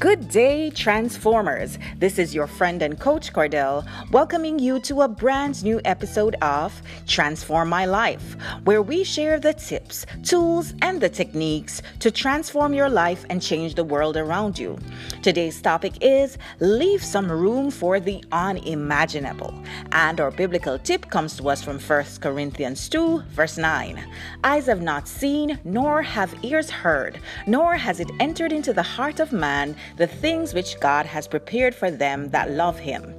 Good day, Transformers. This is your friend and coach Cordell, welcoming you to a brand new episode of Transform My Life, where we share the tips, tools, and the techniques to transform your life and change the world around you. Today's topic is Leave Some Room for the Unimaginable. And our biblical tip comes to us from 1 Corinthians 2, verse 9. Eyes have not seen, nor have ears heard, nor has it entered into the heart of man the things which God has prepared for them that love him.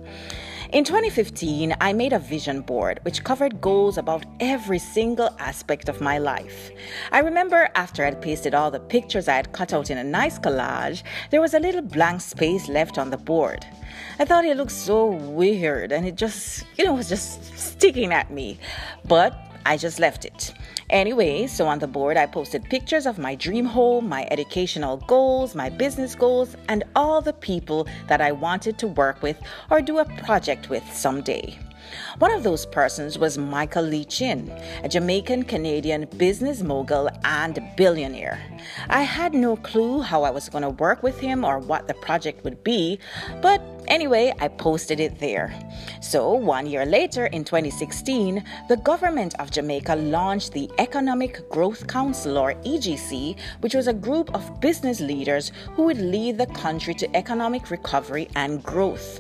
In 2015, I made a vision board which covered goals about every single aspect of my life. I remember after I'd pasted all the pictures I had cut out in a nice collage, there was a little blank space left on the board. I thought it looked so weird and it just, you know, was just sticking at me. But I just left it. Anyway, so on the board, I posted pictures of my dream home, my educational goals, my business goals, and all the people that I wanted to work with or do a project with someday. One of those persons was Michael Lee Chin, a Jamaican Canadian business mogul and billionaire. I had no clue how I was going to work with him or what the project would be, but Anyway, I posted it there. So, one year later, in 2016, the government of Jamaica launched the Economic Growth Council, or EGC, which was a group of business leaders who would lead the country to economic recovery and growth.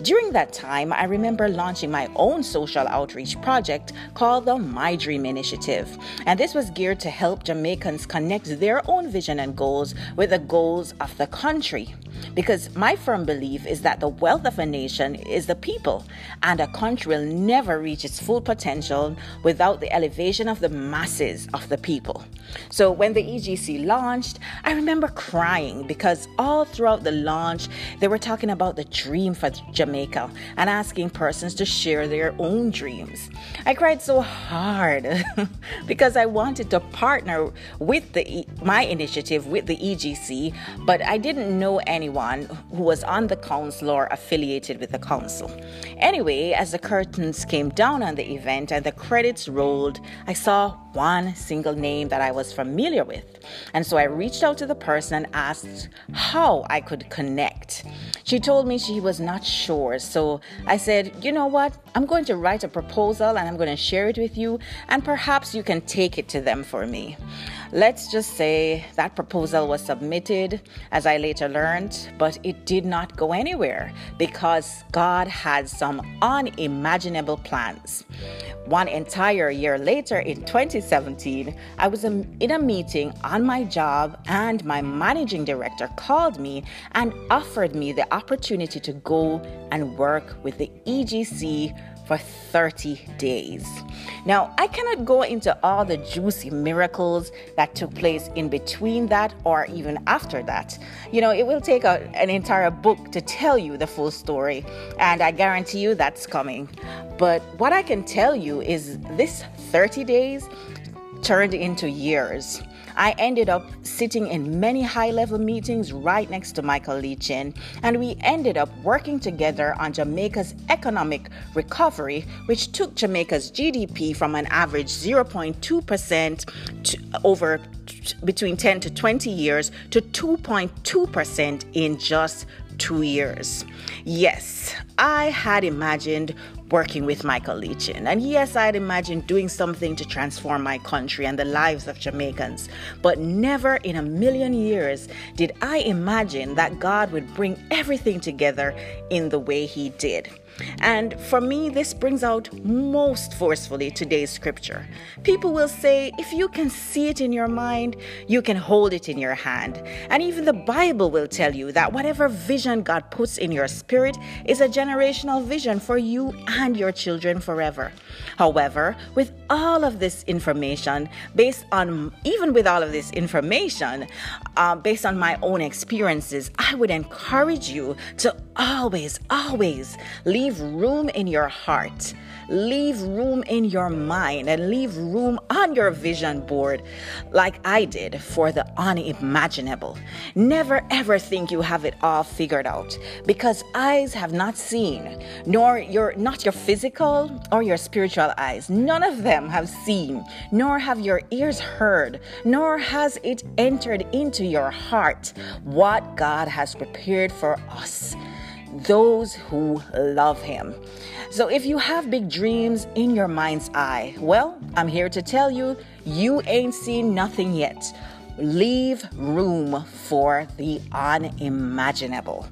During that time, I remember launching my own social outreach project called the My Dream Initiative. And this was geared to help Jamaicans connect their own vision and goals with the goals of the country. Because my firm belief is that the wealth of a nation is the people, and a country will never reach its full potential without the elevation of the masses of the people. So when the EGC launched, I remember crying because all throughout the launch, they were talking about the dream for Jamaica and asking persons to share their own dreams. I cried so hard because I wanted to partner with the my initiative with the EGC, but I didn't know anyone who was on the council affiliated with the council. Anyway, as the curtains came down on the event and the credits rolled, I saw one single name that I was familiar with. And so I reached out to the person and asked how I could connect. She told me she was not sure. So I said, you know what? I'm going to write a proposal and I'm going to share it with you, and perhaps you can take it to them for me. Let's just say that proposal was submitted, as I later learned, but it did not go anywhere because God had some unimaginable plans. One entire year later, in 2017, I was in a meeting on my job, and my managing director called me and offered me the opportunity to go and work with the EGC for 30 days. Now, I cannot go into all the juicy miracles that took place in between that or even after that. You know, it will take a, an entire book to tell you the full story, and I guarantee you that's coming. But what I can tell you is this 30 days turned into years. I ended up sitting in many high level meetings right next to Michael Lee Chin, and we ended up working together on Jamaica's economic recovery, which took Jamaica's GDP from an average 0.2% to over between 10 to 20 years to 2.2% in just two years. Yes, I had imagined working with Michael Lee Chin. And yes, I'd imagined doing something to transform my country and the lives of Jamaicans. But never in a million years did I imagine that God would bring everything together in the way He did. And for me, this brings out most forcefully today's scripture. People will say, if you can see it in your mind, you can hold it in your hand. And even the Bible will tell you that whatever vision God puts in your spirit is a generational vision for you and your children forever. However, with all of this information, based on, even with all of this information, uh, based on my own experiences, I would encourage you to always, always leave room in your heart leave room in your mind and leave room on your vision board, like I did for the unimaginable. Never ever think you have it all figured out because eyes have not seen, nor your not your physical or your spiritual eyes. None of them them have seen, nor have your ears heard, nor has it entered into your heart what God has prepared for us those who love him. So if you have big dreams in your mind's eye, well, I'm here to tell you, you ain't seen nothing yet. Leave room for the unimaginable.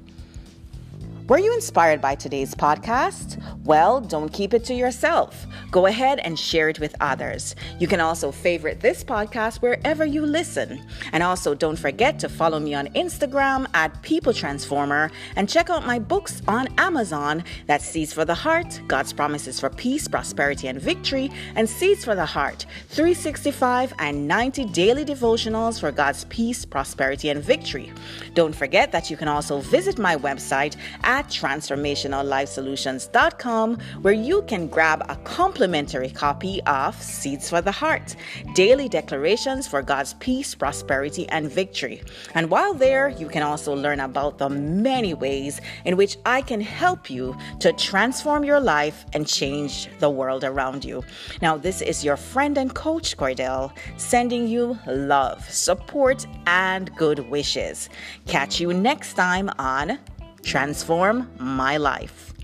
Were you inspired by today's podcast? Well, don't keep it to yourself. Go ahead and share it with others. You can also favorite this podcast wherever you listen. And also, don't forget to follow me on Instagram at People Transformer and check out my books on Amazon that Seeds for the Heart, God's Promises for Peace, Prosperity, and Victory, and Seeds for the Heart 365 and 90 daily devotionals for God's peace, prosperity, and victory. Don't forget that you can also visit my website at at transformationallifesolutions.com, where you can grab a complimentary copy of Seeds for the Heart Daily Declarations for God's Peace, Prosperity, and Victory. And while there, you can also learn about the many ways in which I can help you to transform your life and change the world around you. Now, this is your friend and coach, Cordell, sending you love, support, and good wishes. Catch you next time on transform my life.